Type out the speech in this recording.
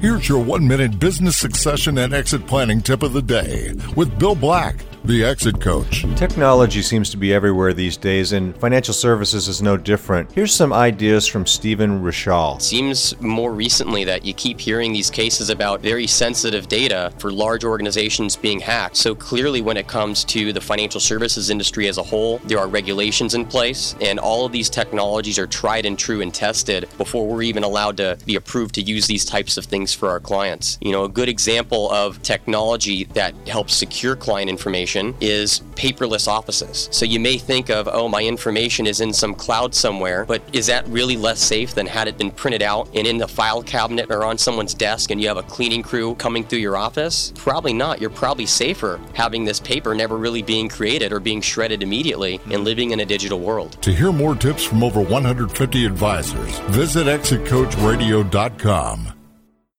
Here's your one minute business succession and exit planning tip of the day with Bill Black the exit coach. Technology seems to be everywhere these days, and financial services is no different. Here's some ideas from Stephen Richall. Seems more recently that you keep hearing these cases about very sensitive data for large organizations being hacked. So clearly, when it comes to the financial services industry as a whole, there are regulations in place, and all of these technologies are tried and true and tested before we're even allowed to be approved to use these types of things for our clients. You know, a good example of technology that helps secure client information is paperless offices. So you may think of, oh, my information is in some cloud somewhere, but is that really less safe than had it been printed out and in the file cabinet or on someone's desk and you have a cleaning crew coming through your office? Probably not. You're probably safer having this paper never really being created or being shredded immediately and living in a digital world. To hear more tips from over 150 advisors, visit exitcoachradio.com.